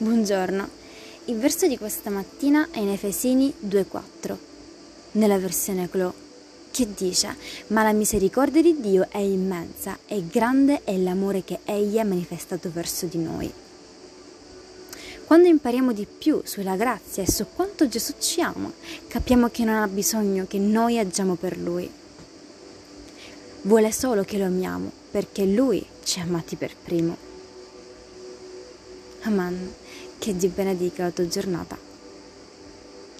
Buongiorno. Il verso di questa mattina è in Efesini 2:4, nella versione Clo, che dice: Ma la misericordia di Dio è immensa e grande è l'amore che Egli ha manifestato verso di noi. Quando impariamo di più sulla grazia e su quanto Gesù ci ama, capiamo che non ha bisogno che noi agiamo per Lui. Vuole solo che lo amiamo, perché Lui ci ha amati per primo. Amen. Che Dio benedica la tua giornata.